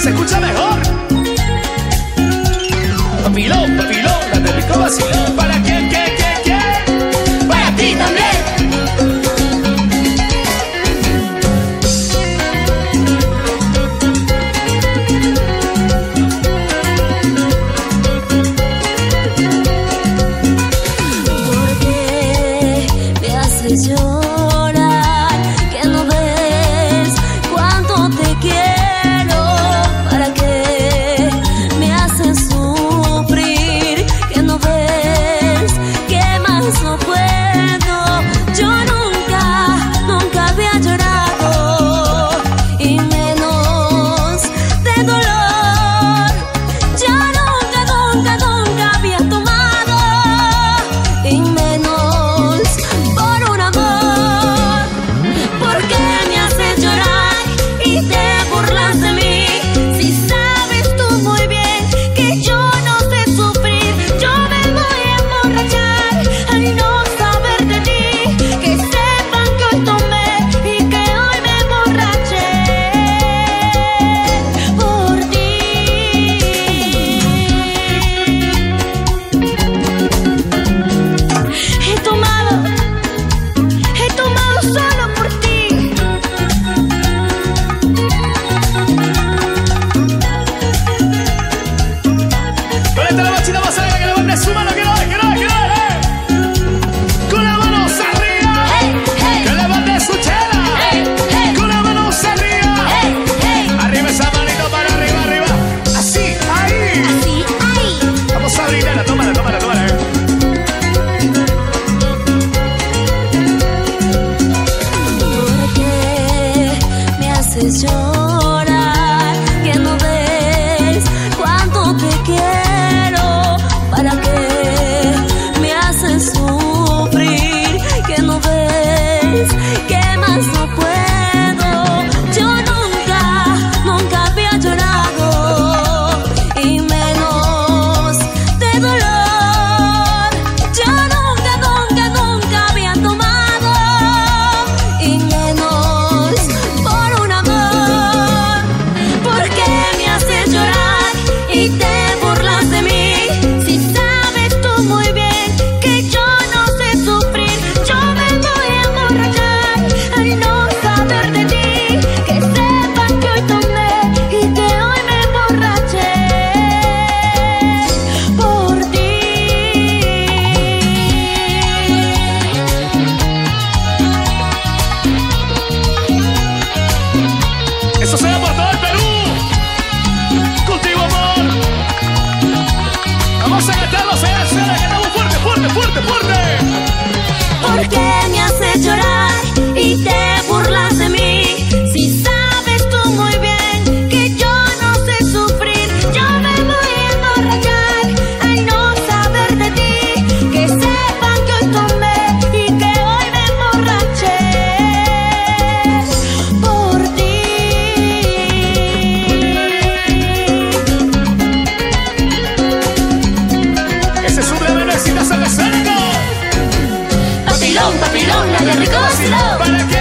se escucha mejor. Papilón, papilón, la del rico vacilón. すまな necesitas. Papilón, papilón, la de ¿Para qué?